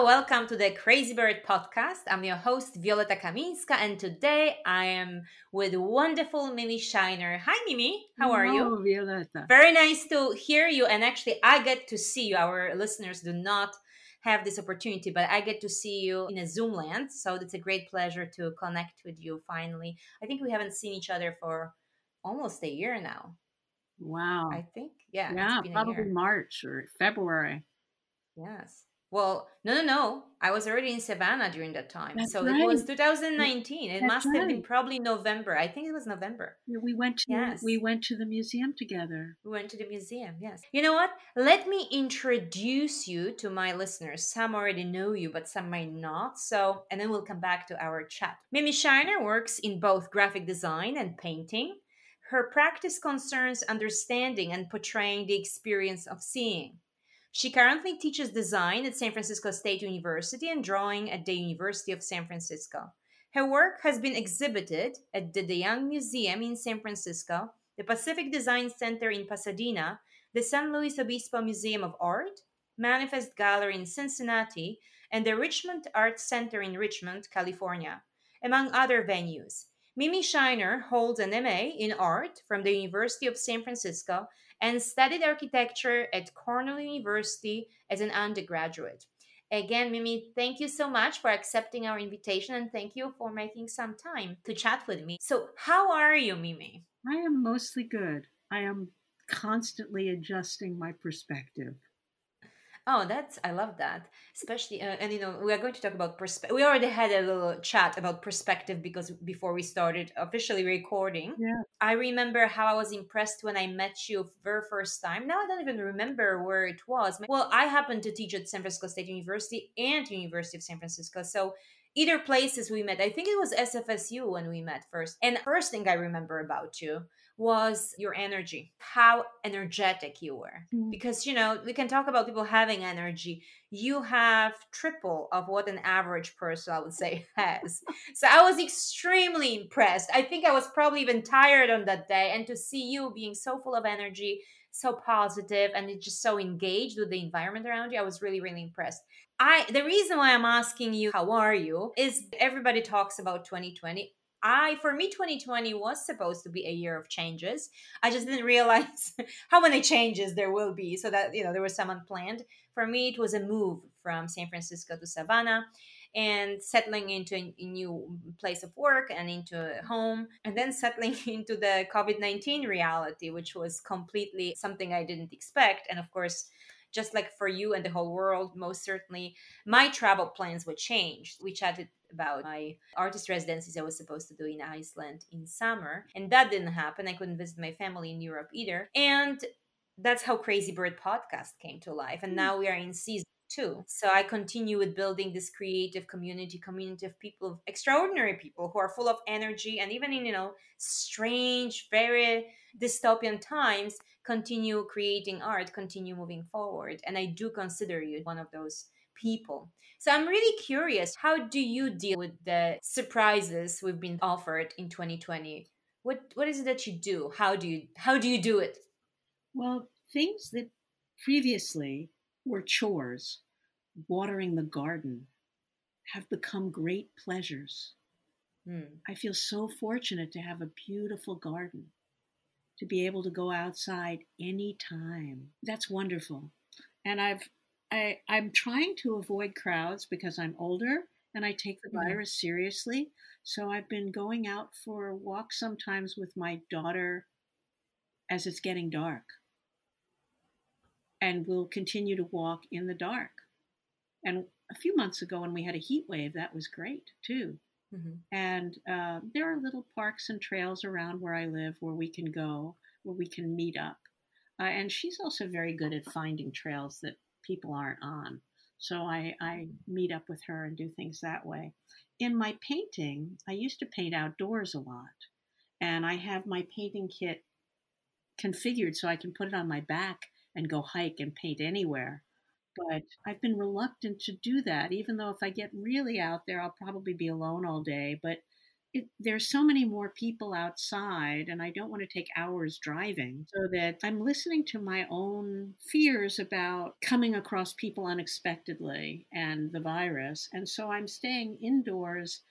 Hello, welcome to the Crazy Bird podcast. I'm your host, Violeta Kaminska, and today I am with wonderful Mimi Sheiner. Hi, Mimi. How are Hello, you? Violeta. Very nice to hear you. And actually, I get to see you. Our listeners do not have this opportunity, but I get to see you in a Zoom land. So it's a great pleasure to connect with you finally. I think we haven't seen each other for almost a year now. Wow. I think, yeah. yeah, probably. March or February. Yes. Well, no, no, no. I was already in Savannah during that time. That's so it was 2019. It That's must have been probably November. I think it was November. We went to Yes. we went to the museum together. We went to the museum, yes. You know what? Let me introduce you to my listeners. Some already know you, but some might not. So, and then we'll come back to our chat. Mimi Sheiner works in both graphic design and painting. Her practice concerns understanding and portraying the experience of seeing. She currently teaches design at San Francisco State University and drawing at the University of San Francisco. Her work has been exhibited at the DeYoung Museum in San Francisco, the Pacific Design Center in Pasadena, the San Luis Obispo Museum of Art, Manifest Gallery in Cincinnati, and the Richmond Arts Center in Richmond, California, among other venues. Mimi Sheiner holds an MA in art from the University of San Francisco and studied architecture at Cornell University as an undergraduate. Again, Mimi, thank you so much for accepting our invitation and thank you for making some time to chat with me. So, how are you, Mimi? I am mostly good. I am constantly adjusting my perspective. Oh, that's I love that. Especially uh, and you know, we are going to talk about perspective. We already had a little chat about perspective because before we started officially recording. Yeah. I remember how I was impressed when I met you very first time. Now I don't even remember where it was. Well, I happened to teach at San Francisco State University and University of San Francisco. So either places we met. I think it was SFSU when we met first. And first thing I remember about you was your energy, how energetic you were. Mm. Because, you know, we can talk about people having energy. You have triple of what an average person, I would say, has. so I was extremely impressed. I think I was probably even tired on that day. And to see you being so full of energy, so positive, and it's just so engaged with the environment around you, I was really, really impressed. I the reason why I'm asking you how are you is everybody talks about 2020. I for me 2020 was supposed to be a year of changes. I just didn't realize how many changes there will be so that you know there was some unplanned. For me it was a move from San Francisco to Savannah and settling into a new place of work and into a home and then settling into the COVID-19 reality which was completely something I didn't expect and of course just like for you and the whole world, most certainly my travel plans were changed. We chatted about my artist residencies I was supposed to do in Iceland in summer, and that didn't happen. I couldn't visit my family in Europe either. And that's how Crazy Bird podcast came to life. And hmm. now we are in season two. So I continue with building this creative community, community of people, extraordinary people who are full of energy and even in, you know, strange, very dystopian times, continue creating art, continue moving forward. And I do consider you one of those people. So I'm really curious, how do you deal with the surprises we've been offered in 2020? What what is it that you do? How do you how do you do it? Well, things that previously were chores, watering the garden, have become great pleasures. Hmm. I feel so fortunate to have a beautiful garden, to be able to go outside anytime. That's wonderful. And I've I, I'm trying to avoid crowds because I'm older and I take the virus seriously. So I've been going out for walks sometimes with my daughter as it's getting dark. And we'll continue to walk in the dark. And a few months ago, when we had a heat wave, that was great too. Mhm. And uh, there are little parks and trails around where I live where we can go, where we can meet up. Uh, and she's also very good at finding trails that people aren't on. So I, I meet up with her and do things that way. In my painting, I used to paint outdoors a lot. And I have my painting kit configured so I can put it on my back and go hike and paint anywhere. But I've been reluctant to do that, even though if I get really out there, I'll probably be alone all day. But it, there's so many more people outside, and I don't want to take hours driving, so that I'm listening to my own fears about coming across people unexpectedly and the virus. And so I'm staying indoors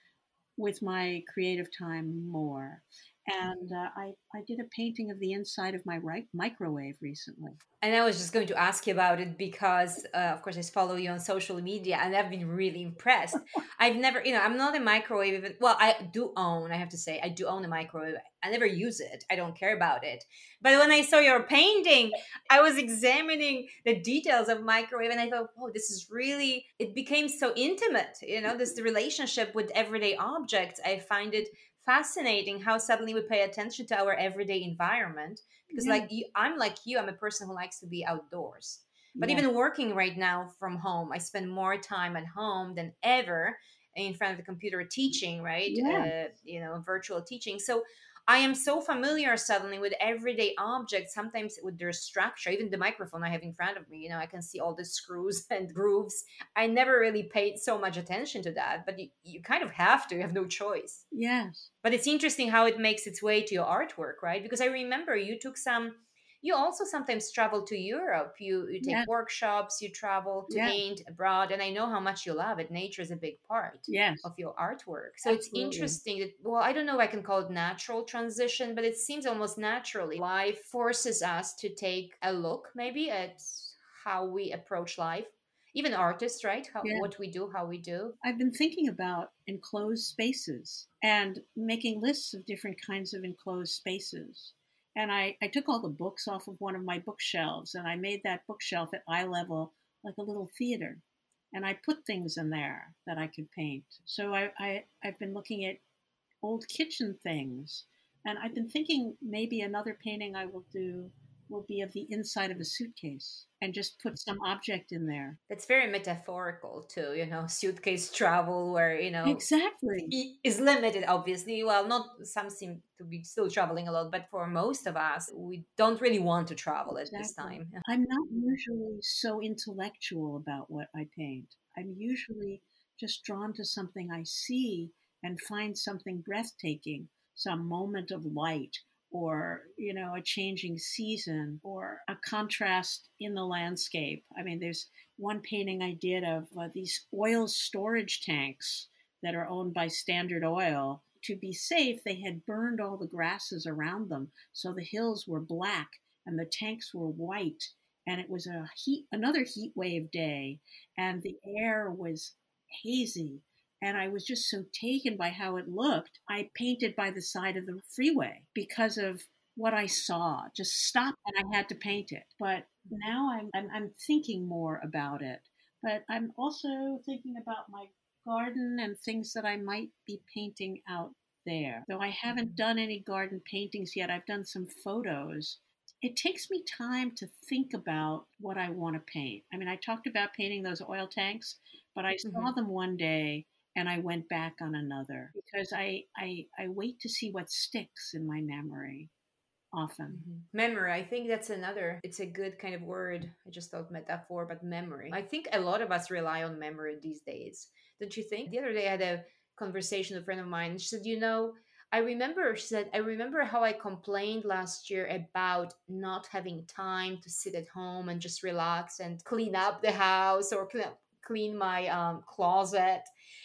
with my creative time more and uh, I, I did a painting of the inside of my right microwave recently. And I was just going to ask you about it because, uh, of course, I follow you on social media and I've been really impressed. I've never, you know, I'm not a microwave even. Well, I do own, I have to say, I do own a microwave. I never use it, I don't care about it. But when I saw your painting, I was examining the details of microwave and I thought, oh, this is really, it became so intimate, you know, this relationship with everyday objects. I find it fascinating how suddenly we pay attention to our everyday environment because yeah. like you, i'm like you i'm a person who likes to be outdoors but yeah. even working right now from home i spend more time at home than ever in front of the computer teaching right yeah. uh, you know virtual teaching so I am so familiar suddenly with everyday objects, sometimes with their structure, even the microphone I have in front of me, you know, I can see all the screws and grooves. I never really paid so much attention to that, but you, you kind of have to, you have no choice. Yes. But it's interesting how it makes its way to your artwork, right? Because I remember you took some you also sometimes travel to Europe. You you take yeah. workshops, you travel to yeah. paint abroad, and I know how much you love it. Nature is a big part yes. of your artwork. So Absolutely. it's interesting that well, I don't know if I can call it natural transition, but it seems almost naturally. Life forces us to take a look maybe at how we approach life. Even artists, right? How, yeah. What we do, how we do. I've been thinking about enclosed spaces and making lists of different kinds of enclosed spaces and I, I took all the books off of one of my bookshelves and I made that bookshelf at eye level like a little theater. And I put things in there that I could paint. So I, I, I've been looking at old kitchen things. And I've been thinking maybe another painting I will do will be of the inside of a suitcase and just put some object in there. That's very metaphorical too, you know, suitcase travel where, you know, exactly is limited obviously. Well, not some seem to be still traveling a lot, but for most of us, we don't really want to travel exactly. at this time. I'm not usually so intellectual about what I paint. I'm usually just drawn to something I see and find something breathtaking, some moment of light or you know a changing season or a contrast in the landscape. I mean there's one painting i did of uh, these oil storage tanks that are owned by standard oil. To be safe they had burned all the grasses around them so the hills were black and the tanks were white and it was a heat another heat wave day and the air was hazy and I was just so taken by how it looked. I painted by the side of the freeway because of what I saw. Just stopped and I had to paint it. But now I'm, I'm, I'm thinking more about it. But I'm also thinking about my garden and things that I might be painting out there. Though I haven't done any garden paintings yet, I've done some photos. It takes me time to think about what I want to paint. I mean, I talked about painting those oil tanks, but I mm-hmm. saw them one day and I went back on another because I, I, I wait to see what sticks in my memory often. Mm-hmm. Memory, I think that's another, it's a good kind of word. I just thought metaphor, but memory. I think a lot of us rely on memory these days. Don't you think? The other day I had a conversation with a friend of mine. She said, You know, I remember, she said, I remember how I complained last year about not having time to sit at home and just relax and clean up the house or clean up clean my um, closet.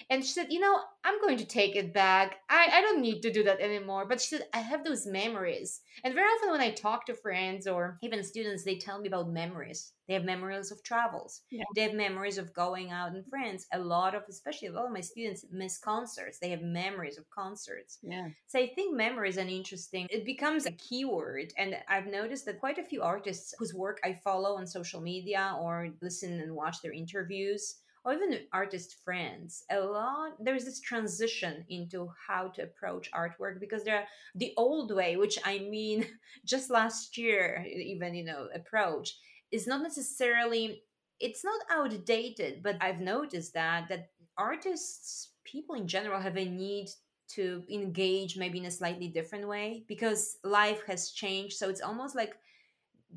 And she said, You know, I'm going to take it back. I, I don't need to do that anymore. But she said, I have those memories. And very often when I talk to friends or even students, they tell me about memories. They have memories of travels. Yeah. They have memories of going out and friends. A lot of, especially a lot of my students miss concerts. They have memories of concerts. Yeah. So I think memory is an interesting, it becomes a keyword. And I've noticed that quite a few artists whose work I follow on social media or listen and watch their interviews or even artist friends a lot there's this transition into how to approach artwork because there are the old way which i mean just last year even you know approach is not necessarily it's not outdated but i've noticed that that artists people in general have a need to engage maybe in a slightly different way because life has changed. So it's almost like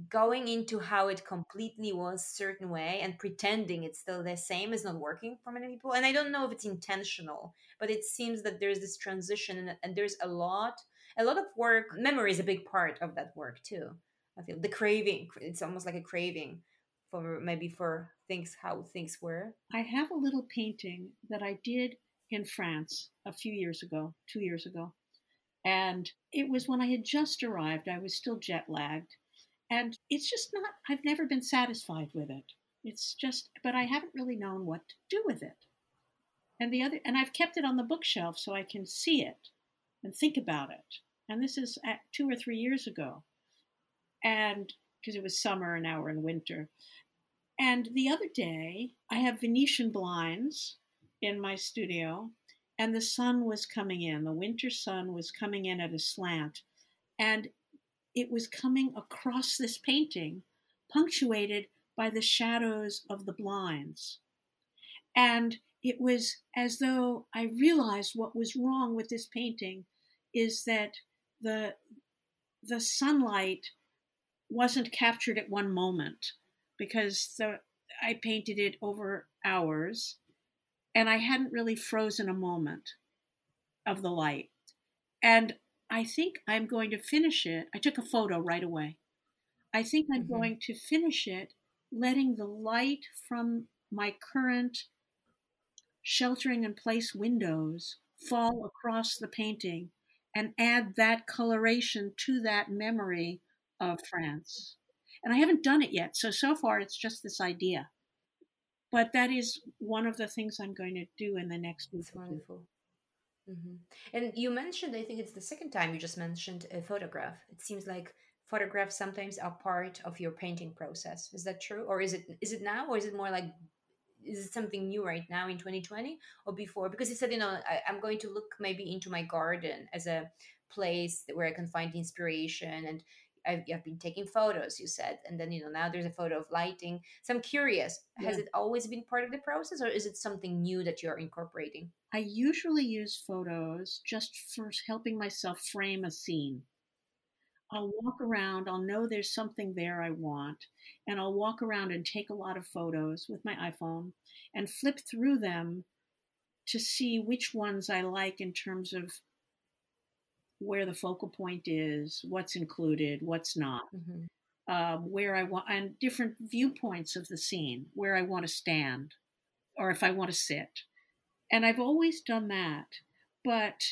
going into how it completely was certain way and pretending it's still the same is not working for many people. And i don't know if it's intentional but it seems that there's this transition and, there's a lot a lot of work. Memory is a big part of that work too i feel. The craving it's almost like a craving for maybe for things how things were. I have a little painting that i did in france a few years ago two years ago. And it was when i had just arrived i was still jet lagged and it's just not, I've never been satisfied with it. It's just, but I haven't really known what to do with it. And the other, and I've kept it on the bookshelf so I can see it and think about it. And this is two or three years ago. And because it was summer and now we're in winter. And the other day, I have Venetian blinds in my studio, and the sun was coming in. The winter sun was coming in at a slant. And it was coming across this painting, punctuated by the shadows of the blinds. And it was as though I realized what was wrong with this painting is that the the sunlight wasn't captured at one moment because the I painted it over hours and I hadn't really frozen a moment of the light. And I think I'm going to finish it. I took a photo right away. I think I'm mm-hmm. going to finish it letting the light from my current sheltering in place windows fall across the painting and add that coloration to that memory of France. And I haven't done it yet. So, so far, it's just this idea. But that is one of the things I'm going to do in the next week. It's wonderful. Mm-hmm. And you mentioned, I think it's the second time you just mentioned a photograph. It seems like photographs sometimes are part of your painting process. Is that true, or is it is it now, or is it more like is it something new right now in 2020 or before? Because you said, you know, I, I'm going to look maybe into my garden as a place where I can find inspiration and I've, I've, been taking photos, you said, and then you know now there's a photo of lighting. So I'm curious, has it always been part of the process, or is it something new that you're incorporating? I usually use photos just for helping myself frame a scene. I'll walk around, I'll know there's something there I want, and I'll walk around and take a lot of photos with my iPhone and flip through them to see which ones I like in terms of where the focal point is, what's included, what's not, mm-hmm. um, where I want, and different viewpoints of the scene, where I want to stand or if I want to sit. And I've always done that. But,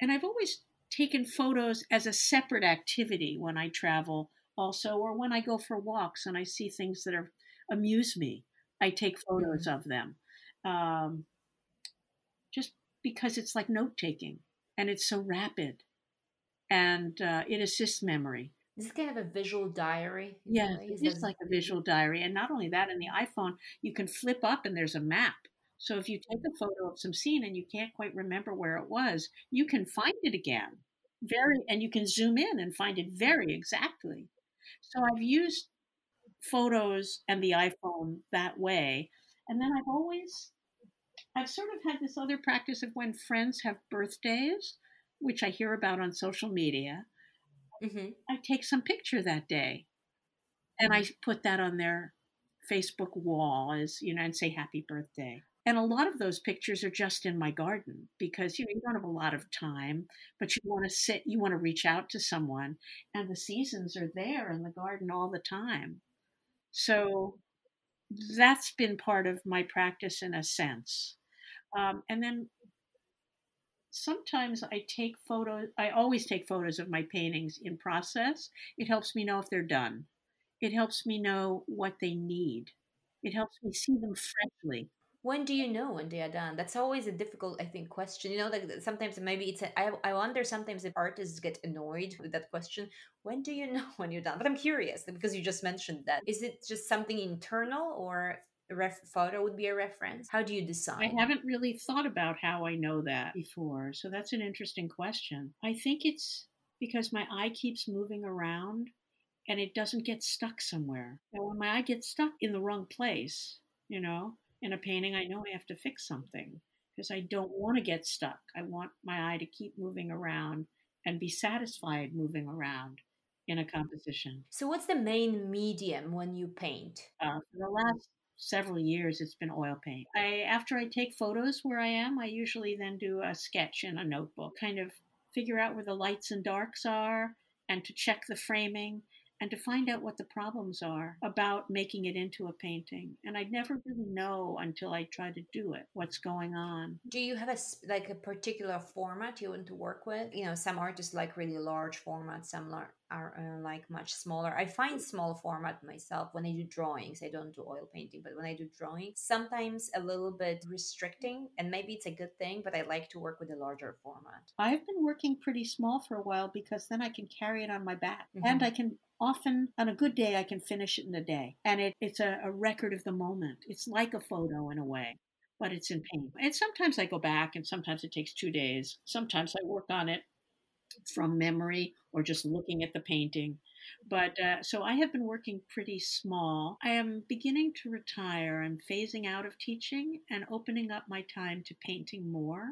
and I've always taken photos as a separate activity when I travel also, or when I go for walks and I see things that are amuse me. I take photos mm-hmm. of them. Um, just because it's like note taking and it's so rapid and uh, it assists memory. This is kind of a visual diary. Yeah, it is like a visual diary. And not only that, in the iPhone, you can flip up and there's a map. So if you take a photo of some scene and you can't quite remember where it was, you can find it again. Very and you can zoom in and find it very exactly. So I've used photos and the iPhone that way. And then I've always I've sort of had this other practice of when friends have birthdays, which I hear about on social media, mm-hmm. I take some picture that day and I put that on their Facebook wall as, you know, and say happy birthday. And a lot of those pictures are just in my garden because you know you don't have a lot of time, but you want to sit, you want to reach out to someone, and the seasons are there in the garden all the time. So that's been part of my practice in a sense. Um, and then sometimes I take photos, I always take photos of my paintings in process. It helps me know if they're done, it helps me know what they need, it helps me see them freshly. When do you know when they are done? That's always a difficult i think question. You know like sometimes maybe it's a, I, I wonder sometimes if artists get annoyed with that question when do you know when you're done? But i'm curious because you just mentioned that. Is it just something internal or ref photo would be a reference how do you decide i haven't really thought about how i know that before so that's an interesting question i think it's because my eye keeps moving around and it doesn't get stuck somewhere and when my eye gets stuck in the wrong place you know in a painting, I know I have to fix something because I don't want to get stuck. I want my eye to keep moving around and be satisfied moving around in a composition. So, what's the main medium when you paint? Uh, for the last several years, it's been oil paint. I after I take photos where I am, I usually then do a sketch in a notebook, kind of figure out where the lights and darks are, and to check the framing and to find out what the problems are about making it into a painting. And I'd never really know until I try to do it what's going on. Do you have a like a particular format you want to work with? You know, some artists like really large formats, some are uh, like much smaller. I find small format myself when I do drawings. I don't do oil painting, but when I do drawings, sometimes a little bit restricting, and maybe it's a good thing, but I like to work with a larger format. I've been working pretty small for a while because then I can carry it on my back mm-hmm. and I can often on a good day i can finish it in a day and it, it's a, a record of the moment it's like a photo in a way but it's in paint and sometimes i go back and sometimes it takes two days sometimes i work on it from memory or just looking at the painting. But uh, so I have been working pretty small. I am beginning to retire. I'm phasing out of teaching and opening up my time to painting more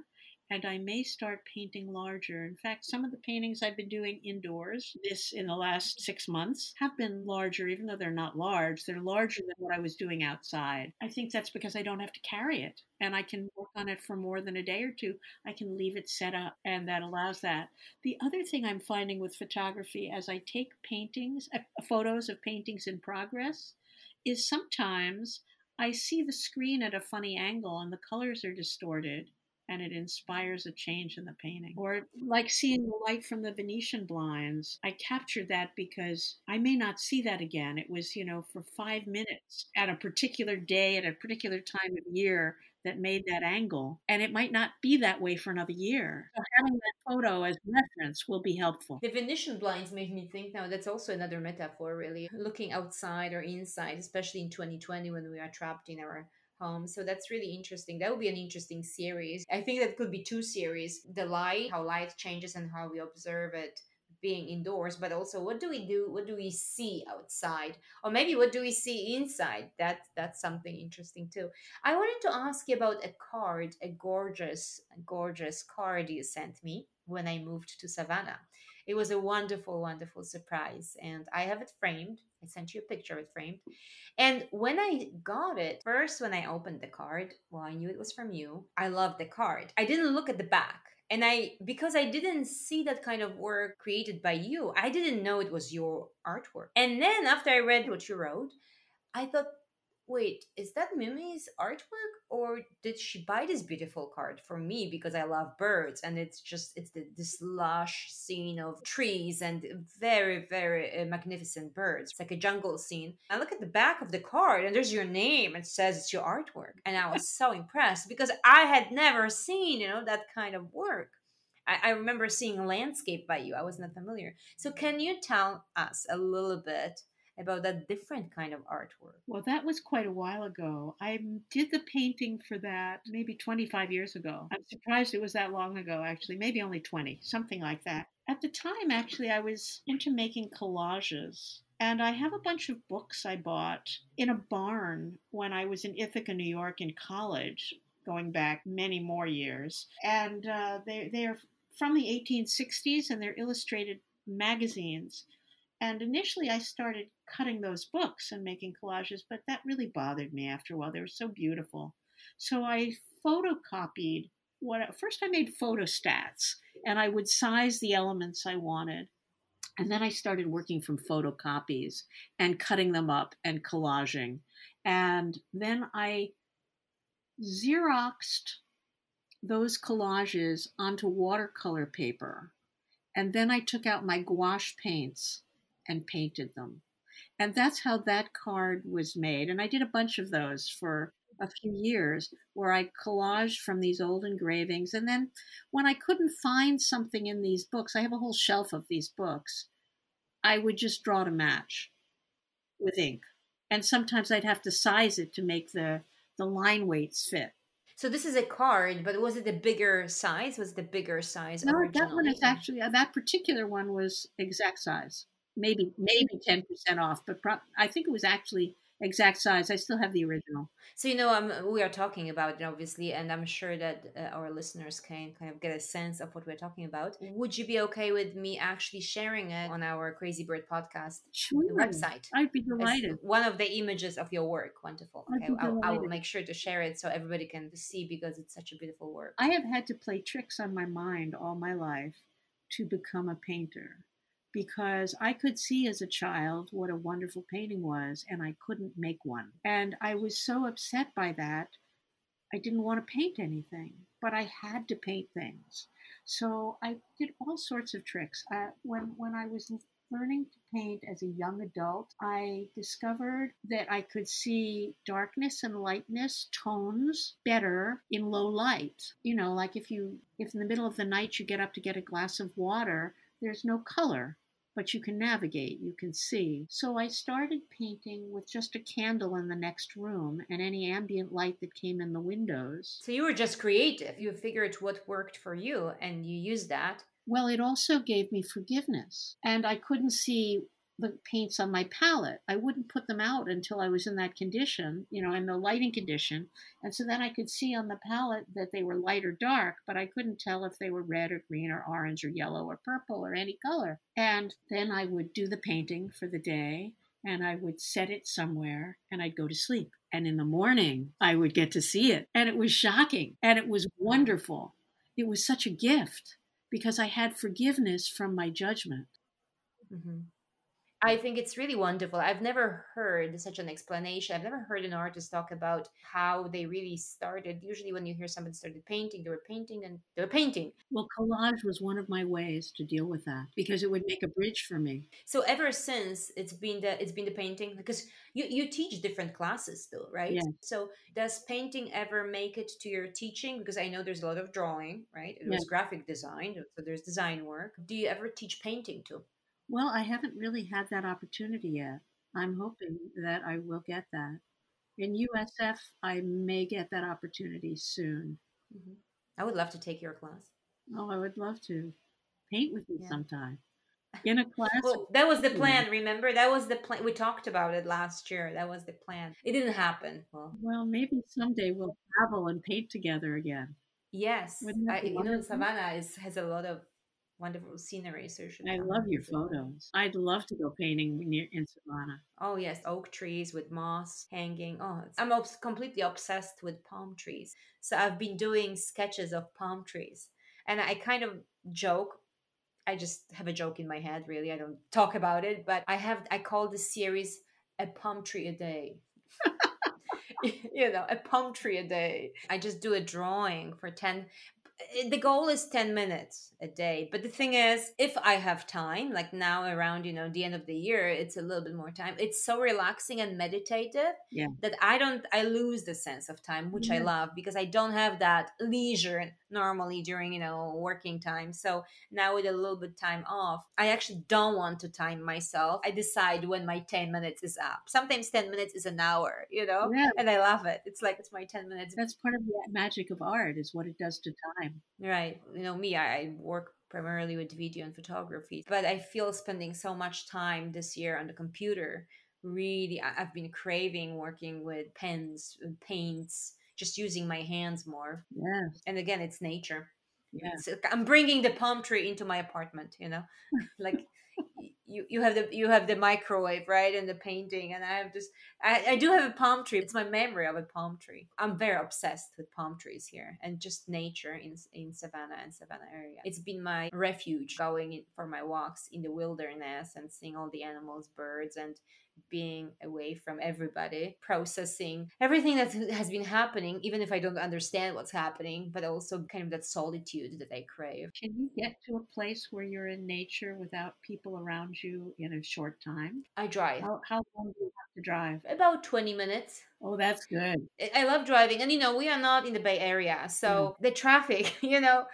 and I may start painting larger. In fact, some of the paintings I've been doing indoors this in the last six months have been larger, even though they're not large. They're larger than what I was doing outside. I think that's because I don't have to carry it and I can work on it for more than a day or two. I can leave it set up, and that allows that. The other thing I'm finding with photography as I take paintings, uh, photos of paintings in progress, is sometimes I see the screen at a funny angle and the colors are distorted and it inspires a change in the painting. Or like seeing the light from the Venetian blinds, I captured that because I may not see that again. It was, you know, for five minutes at a particular day, at a particular time of year that made that angle. And it might not be that way for another year. So having that photo as reference will be helpful. The Venetian blinds made me think now that's also another metaphor, really. Looking outside or inside, especially in 2020 when we are trapped in our um, so that's really interesting. That would be an interesting series. I think that could be two series: the light, how light changes, and how we observe it being indoors. But also, what do we do? What do we see outside, or maybe what do we see inside? That that's something interesting too. I wanted to ask you about a card, a gorgeous, gorgeous card you sent me when I moved to Savannah. It was a wonderful, wonderful surprise, and I have it framed. I sent you a picture of it framed. And when I got it, first when I opened the card, well, I knew it was from you. I loved the card. I didn't look at the back. And I, because I didn't see that kind of work created by you, I didn't know it was your artwork. And then after I read what you wrote, I thought, wait, is that Mimi's artwork? Or did she buy this beautiful card for me because I love birds and it's just, it's the, this lush scene of trees and very, very uh, magnificent birds. It's like a jungle scene. I look at the back of the card and there's your name. It says it's your artwork. And I was so impressed because I had never seen, you know, that kind of work. I, remember seeing landscape by you. I was not familiar. So, can you tell us a little bit about that different kind of artwork? Well, that was quite a while ago. I did the painting for that maybe 25 years ago. I'm surprised it was that long ago, actually, maybe only 20, something like that. At the time, actually, I was into making collages. And I have a bunch of books I bought in a barn when I was in Ithaca, New York, in college, going back many more years. And uh, they, they're from the 1860s and they're illustrated magazines. And initially, I started cutting those books and making collages, but that really bothered me after a while. They were so beautiful. So I photocopied what first I made photostats and I would size the elements I wanted. And then I started working from photocopies and cutting them up and collaging. And then I Xeroxed those collages onto watercolor paper. And then I took out my gouache paints and painted them. And that's how that card was made. And I did a bunch of those for a few years where I collaged from these old engravings. And then when I couldn't find something in these books, I have a whole shelf of these books, I would just draw to match with ink. And sometimes I'd have to size it to make the, the line weights fit. So this is a card, but was it the bigger size? Was the bigger size? No, that one is actually uh, that particular one was exact size maybe maybe 10% off but pro- i think it was actually exact size. I still have the original. So you know, um, we are talking about it obviously, and I'm sure that uh, our listeners can kind of get a sense of what we're talking about. Would you be okay with me actually sharing it on our Crazy Bird podcast sure. website? I'd be delighted. one of the images of your work. Wonderful. Okay, I, I will make sure to share it so everybody can see because it's such a beautiful work. I have had to play tricks on my mind all my life to become a painter because I could see as a child what a wonderful painting was, and I couldn't make one. And I was so upset by that, I didn't want to paint anything, but I had to paint things. So I did all sorts of tricks. Uh, when when I was learning to paint as a young adult, I discovered that I could see darkness and lightness, tones better in low light. You know, like if you if in the middle of the night you get up to get a glass of water, there's no color but you can navigate, you can see. So I started painting with just a candle in the next room and any ambient light that came in the windows. So you were just creative. You figured what worked for you and you used that. Well, it also gave me forgiveness. And I couldn't see the paints on my palette. I wouldn't put them out until I was in that condition, you know, in the lighting condition. And so then I could see on the palette that they were light or dark, but I couldn't tell if they were red or green or orange or yellow or purple or any color. And then I would do the painting for the day and I would set it somewhere and I'd go to sleep. And in the morning, I would get to see it. And it was shocking and it was wonderful. It was such a gift because I had forgiveness from my judgment. Mm-hmm. I think it's really wonderful. I've never heard such an explanation. I've never heard an artist talk about how they really started. Usually, when you hear somebody started painting, they were painting and they were painting. Well, collage was one of my ways to deal with that because it would make a bridge for me. So ever since it's been the it's been the painting because you you teach different classes still, right? Yeah. So does painting ever make it to your teaching? Because I know there's a lot of drawing, right? It was graphic design, so there's design work. Do you ever teach painting too? Well, I haven't really had that opportunity yet. I'm hoping that I will get that. In USF, I may get that opportunity soon. hmm I would love to take your class. Oh, I would love to paint with you Yeah. sometime. In a class. Well, that was the plan. Remember, that was the plan. We talked about it last year. That was the plan. It didn't happen. Well, Well, maybe someday we'll travel and paint together again. yes, I, you know. Savannah is has a lot of wonderful scenery. So I love your photos. I'd love to go painting near in Savannah. Oh yes, oak trees with moss hanging. Oh, I'm obs- completely obsessed with palm trees. So I've been doing sketches of palm trees, and I kind of joke. I just have a joke in my head. Really, I don't talk about it, but I have. I call this series a palm tree a day. you know, a palm tree a day. I just do a drawing for 10 eh, Eh, the goal is 10 minutes a day but the thing is if i have time like now around you know the end of the year it's a little bit more time it's so relaxing and meditative Yeah. that i don't i lose the sense of time which i mm-hmm. love because i don't have that leisure normally during you know working time so now with a little bit time off i actually don't want to time myself i decide when my 10 minutes is up sometimes 10 minutes is an hour you know Yeah. and i love it it's like it's my 10 minutes That's part of the magic of art is what it does to time. Right. You know, me, I, I work primarily with video and photography, but I feel spending so much time this year on the computer. Really, I've been craving working with pens, and paints, just using my hands more. Yes. And again, it's nature. Yeah. It's, I'm bringing the palm tree into my apartment. You know, like you you have the you have the microwave right and the painting, and I have just, I, I do have a palm tree. It's my memory of a palm tree. I'm very obsessed with palm trees here and just nature in in Savannah and Savannah area. It's been my refuge going in, for my walks in the wilderness and seeing all the animals, birds, and being away from everybody, processing everything that has been happening, even if I don't understand what's happening, but also kind of that solitude that I crave. Can you get to a place where you're in nature without people around you in a short time? I drive How, how long do you have to drive? about 20 minutes. Oh, that's good. I- I love driving, and you know, we are not in the Bay Area, so mm. the traffic, you know,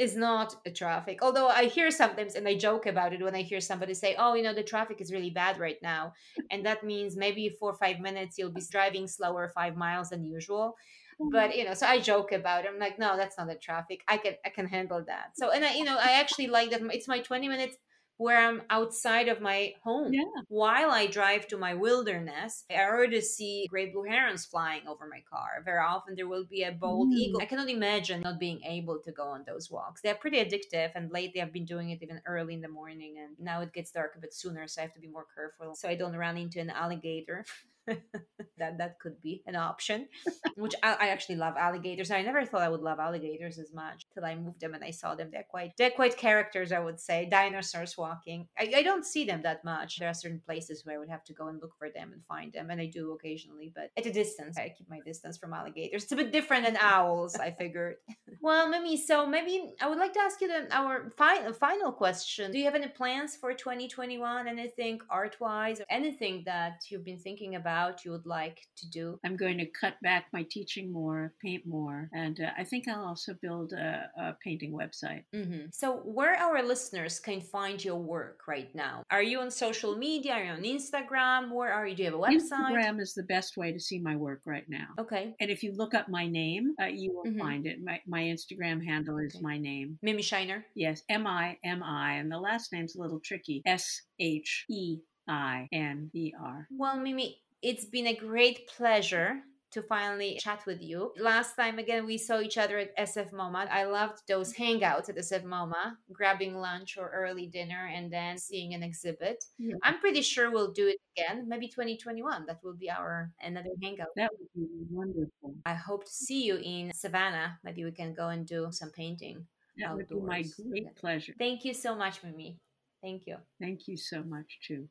is not a traffic. Although I hear sometimes, and I joke about it when I hear somebody say, "Oh, you know, the traffic is really bad right now," and that means maybe four or five minutes you'll be driving slower five miles than usual. But mm-hmm. you know, so I joke about it. I'm like, no, that's not the traffic. I can I can handle that. So, and I, you know, I actually like that. It's my 20 minutes where I'm outside of my home. Yeah. While I drive to my wilderness, I already see great blue herons flying over my car. Very often there will be a bald Mm. eagle. I cannot imagine not being able to go on those walks. They're pretty addictive, and lately I've been doing it even early in the morning, and now it gets dark a bit sooner, so I have to be more careful so I don't run into an alligator. that that could be an option. Which I, I actually love alligators. I never thought I would love alligators as much till I moved them and I saw them. They're quite they're quite characters, I would say. Dinosaurs walking. I, I don't see them that much. There are certain places where I would have to go and look for them and find them, and I do occasionally, but at a distance. I keep my distance from alligators. It's a bit different than owls, I figured. well, Mimi, so. Maybe I would like to ask you the, our fi- final question. Do you have any plans for 2021? Anything art wise? Anything that you've been thinking about you would like to do? I'm going to cut back my teaching more, paint more, and uh, I think I'll also build a, a painting website. Mm-hmm. So, where our listeners can find your work right now? Are you on social media? Are you on Instagram? Where are you? Do you have a website? Instagram is the best way to see my work right now. Okay. And if you look up my name, uh, you will Mhm. find it. My, my Instagram handle is Okay. my name. Mimi Sheiner. Yes, M I M I, and the last name's a little tricky. S H E I N E R. Well, Mimi, it's been a great pleasure to finally chat with you. Last time, again, we saw each other at SF MoMA. I loved those hangouts at SF MoMA, grabbing lunch or early dinner and then seeing an exhibit. Yeah. I'm pretty sure we'll do it again, maybe 2021. That will be our another hangout. That would be wonderful. I hope to see you in Savannah. Maybe we can go and do some painting. That would be my great Yeah. pleasure. Thank you so much, Mimi. Thank you. Thank you so much, too.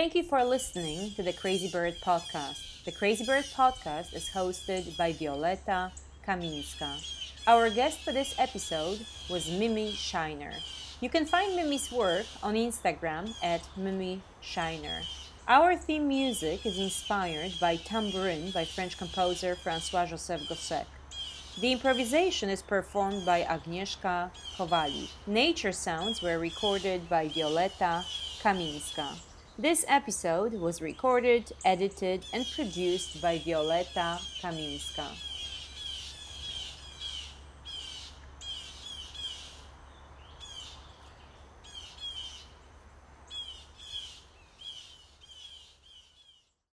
Thank you for listening to the Crazy Bird podcast. The Crazy Bird podcast is hosted by Violeta Kaminska. Our guest for this episode was Mimi Sheiner. You can find Mimi's work on Instagram at Mimi Sheiner. Our theme music is inspired by Tambourine by French composer Francois Joseph Gossec. The improvisation is performed by Agnieszka Kowali. Nature sounds were recorded by Violeta Kaminska. This episode was recorded, edited, and produced by Violeta Kaminska.